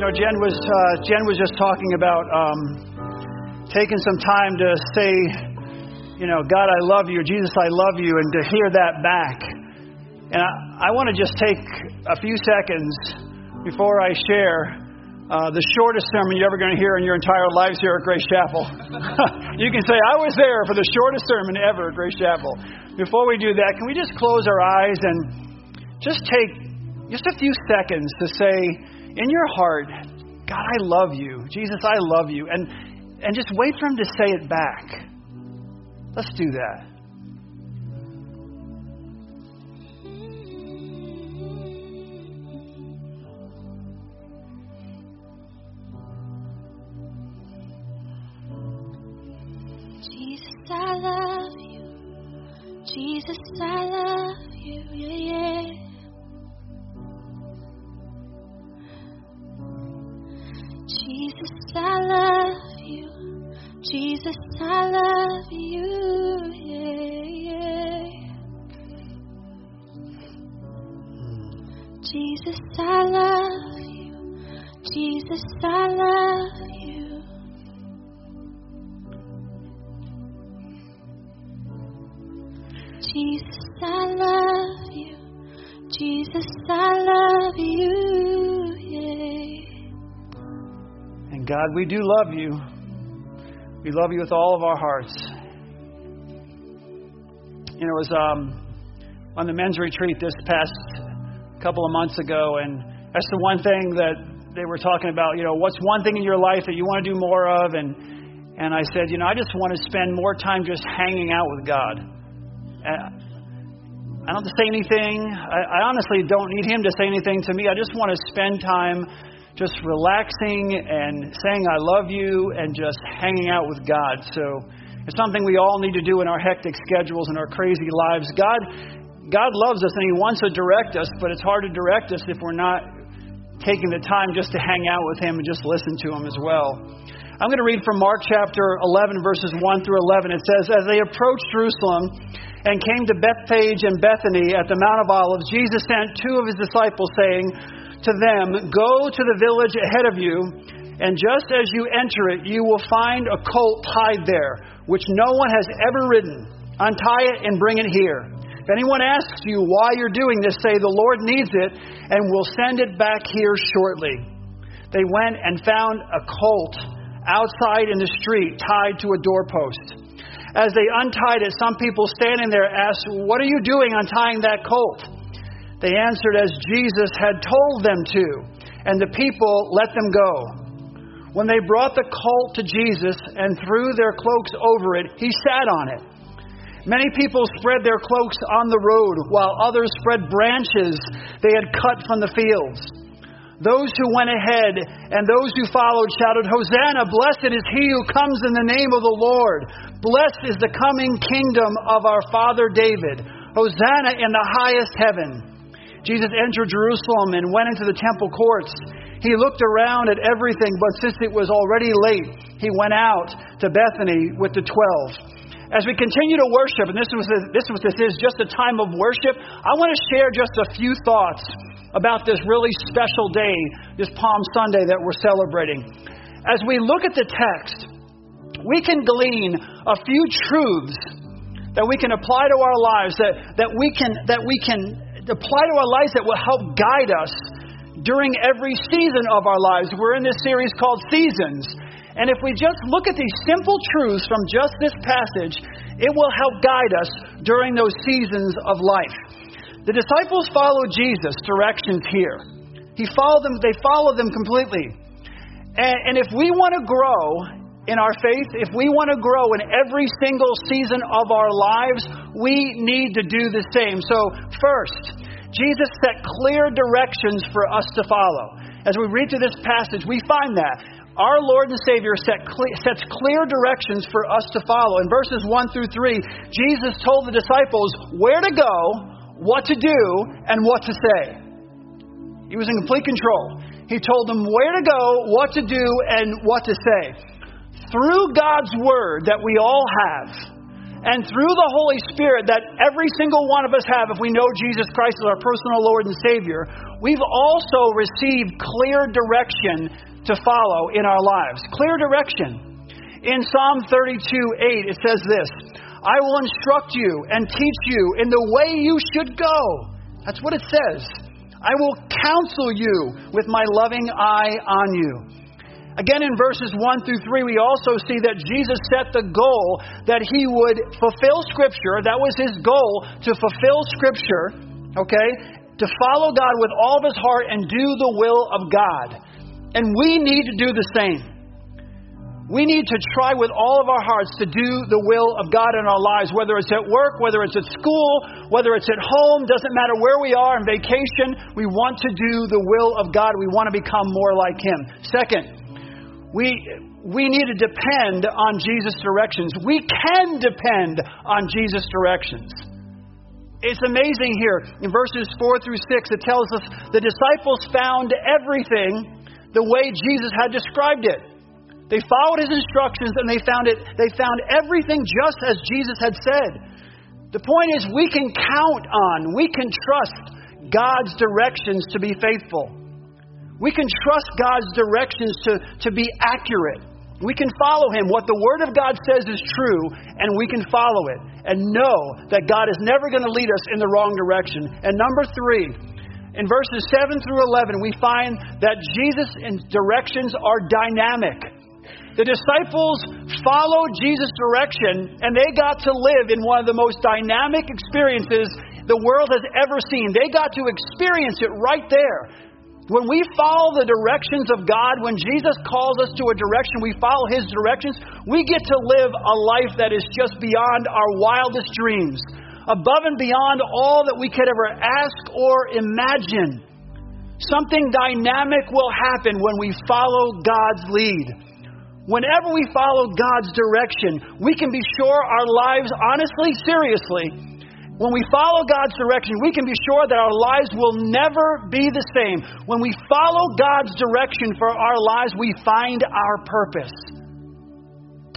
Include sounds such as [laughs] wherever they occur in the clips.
know, Jen was uh, Jen was just talking about um, taking some time to say, you know, God, I love you, Jesus, I love you, and to hear that back. And I, I want to just take a few seconds before I share uh, the shortest sermon you're ever going to hear in your entire lives here at Grace Chapel. [laughs] you can say, I was there for the shortest sermon ever at Grace Chapel. Before we do that, can we just close our eyes and just take just a few seconds to say, in your heart, God, I love you. Jesus, I love you. And, and just wait for Him to say it back. Let's do that. Jesus, I love you. Jesus, I love you. Yeah, yeah. Jesus, I love you. Jesus, I love you. Yeah, yeah. Jesus, I love you. Jesus, I love you. Jesus, I love you. Jesus, I God, we do love you. We love you with all of our hearts. You know, it was um, on the men's retreat this past couple of months ago, and that's the one thing that they were talking about. You know, what's one thing in your life that you want to do more of? And and I said, you know, I just want to spend more time just hanging out with God. Uh, I don't have to say anything. I, I honestly don't need Him to say anything to me. I just want to spend time just relaxing and saying I love you and just hanging out with God. So it's something we all need to do in our hectic schedules and our crazy lives. God God loves us and he wants to direct us, but it's hard to direct us if we're not taking the time just to hang out with him and just listen to him as well. I'm going to read from Mark chapter 11 verses 1 through 11. It says as they approached Jerusalem and came to Bethphage and Bethany at the Mount of Olives, Jesus sent two of his disciples saying, to them, Go to the village ahead of you, and just as you enter it, you will find a colt tied there, which no one has ever ridden. Untie it and bring it here. If anyone asks you why you're doing this, say, The Lord needs it, and we'll send it back here shortly. They went and found a colt outside in the street tied to a doorpost. As they untied it, some people standing there asked, What are you doing untying that colt? They answered as Jesus had told them to, and the people let them go. When they brought the colt to Jesus and threw their cloaks over it, he sat on it. Many people spread their cloaks on the road, while others spread branches they had cut from the fields. Those who went ahead and those who followed shouted, Hosanna! Blessed is he who comes in the name of the Lord. Blessed is the coming kingdom of our father David. Hosanna in the highest heaven. Jesus entered Jerusalem and went into the temple courts. He looked around at everything, but since it was already late, he went out to Bethany with the twelve. As we continue to worship, and this was this was this is just a time of worship, I want to share just a few thoughts about this really special day, this Palm Sunday that we're celebrating. As we look at the text, we can glean a few truths that we can apply to our lives, that, that we can that we can apply to our lives that will help guide us during every season of our lives. We're in this series called Seasons. And if we just look at these simple truths from just this passage, it will help guide us during those seasons of life. The disciples followed Jesus' directions here. He followed them, they followed them completely. And, and if we want to grow in our faith, if we want to grow in every single season of our lives, we need to do the same. So, first, Jesus set clear directions for us to follow. As we read through this passage, we find that. Our Lord and Savior set cle- sets clear directions for us to follow. In verses 1 through 3, Jesus told the disciples where to go, what to do, and what to say. He was in complete control. He told them where to go, what to do, and what to say through God's Word that we all have, And through the Holy Spirit that every single one of us have, if we know Jesus Christ as our personal Lord and Savior, we've also received clear direction to follow in our lives. Clear direction. In Psalm 32 8, it says this I will instruct you and teach you in the way you should go. That's what it says. I will counsel you with my loving eye on you. Again, in verses 1 through 3, we also see that Jesus set the goal that he would fulfill Scripture. That was his goal, to fulfill Scripture, okay? To follow God with all of his heart and do the will of God. And we need to do the same. We need to try with all of our hearts to do the will of God in our lives, whether it's at work, whether it's at school, whether it's at home, doesn't matter where we are on vacation. We want to do the will of God. We want to become more like Him. Second, we, we need to depend on Jesus' directions. We can depend on Jesus' directions. It's amazing here. In verses 4 through 6, it tells us the disciples found everything the way Jesus had described it. They followed his instructions and they found it they found everything just as Jesus had said. The point is we can count on, we can trust God's directions to be faithful. We can trust God's directions to, to be accurate. We can follow Him. What the Word of God says is true, and we can follow it and know that God is never going to lead us in the wrong direction. And number three, in verses 7 through 11, we find that Jesus' directions are dynamic. The disciples followed Jesus' direction, and they got to live in one of the most dynamic experiences the world has ever seen. They got to experience it right there. When we follow the directions of God, when Jesus calls us to a direction, we follow His directions, we get to live a life that is just beyond our wildest dreams, above and beyond all that we could ever ask or imagine. Something dynamic will happen when we follow God's lead. Whenever we follow God's direction, we can be sure our lives, honestly, seriously, when we follow God's direction, we can be sure that our lives will never be the same. When we follow God's direction for our lives, we find our purpose.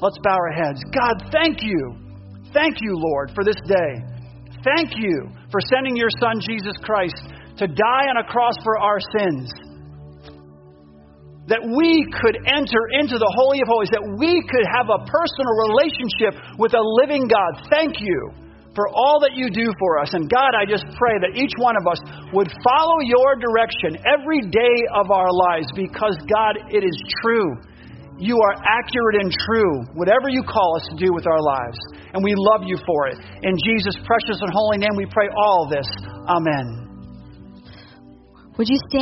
Let's bow our heads. God, thank you. Thank you, Lord, for this day. Thank you for sending your Son, Jesus Christ, to die on a cross for our sins. That we could enter into the Holy of Holies, that we could have a personal relationship with a living God. Thank you for all that you do for us. And God, I just pray that each one of us would follow your direction every day of our lives because, God, it is true. You are accurate and true, whatever you call us to do with our lives. And we love you for it. In Jesus' precious and holy name, we pray all this. Amen. Would you stand?